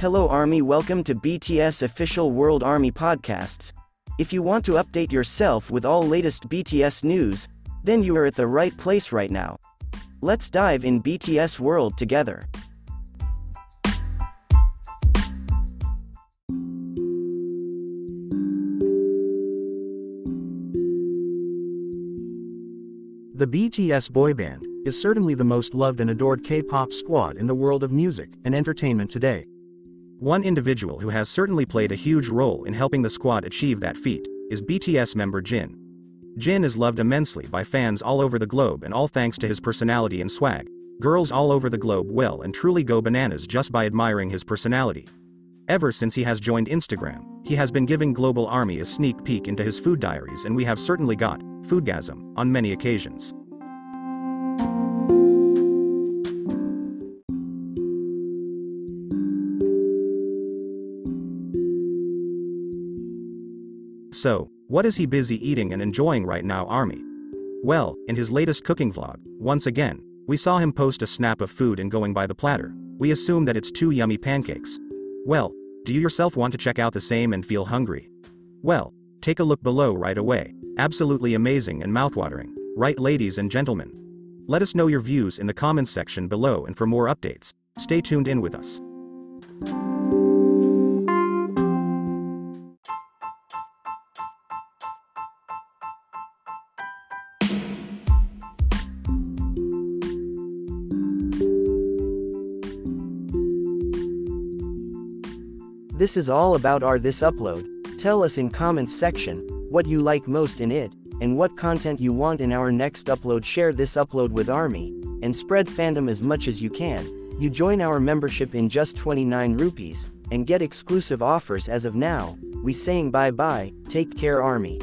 Hello Army welcome to BTS official World Army podcasts. If you want to update yourself with all latest BTS news, then you are at the right place right now. Let's dive in BTS world together. The BTS boy band is certainly the most loved and adored K-pop squad in the world of music and entertainment today. One individual who has certainly played a huge role in helping the squad achieve that feat is BTS member Jin. Jin is loved immensely by fans all over the globe and all thanks to his personality and swag. Girls all over the globe will and truly go bananas just by admiring his personality. Ever since he has joined Instagram, he has been giving Global Army a sneak peek into his food diaries and we have certainly got foodgasm on many occasions. So, what is he busy eating and enjoying right now Army? Well, in his latest cooking vlog, once again, we saw him post a snap of food and going by the platter. We assume that it's two yummy pancakes. Well, do you yourself want to check out the same and feel hungry? Well, take a look below right away. Absolutely amazing and mouthwatering, right ladies and gentlemen? Let us know your views in the comments section below and for more updates, stay tuned in with us. This is all about our this upload. Tell us in comments section what you like most in it and what content you want in our next upload. Share this upload with Army and spread fandom as much as you can. You join our membership in just 29 rupees and get exclusive offers as of now. We saying bye bye. Take care Army.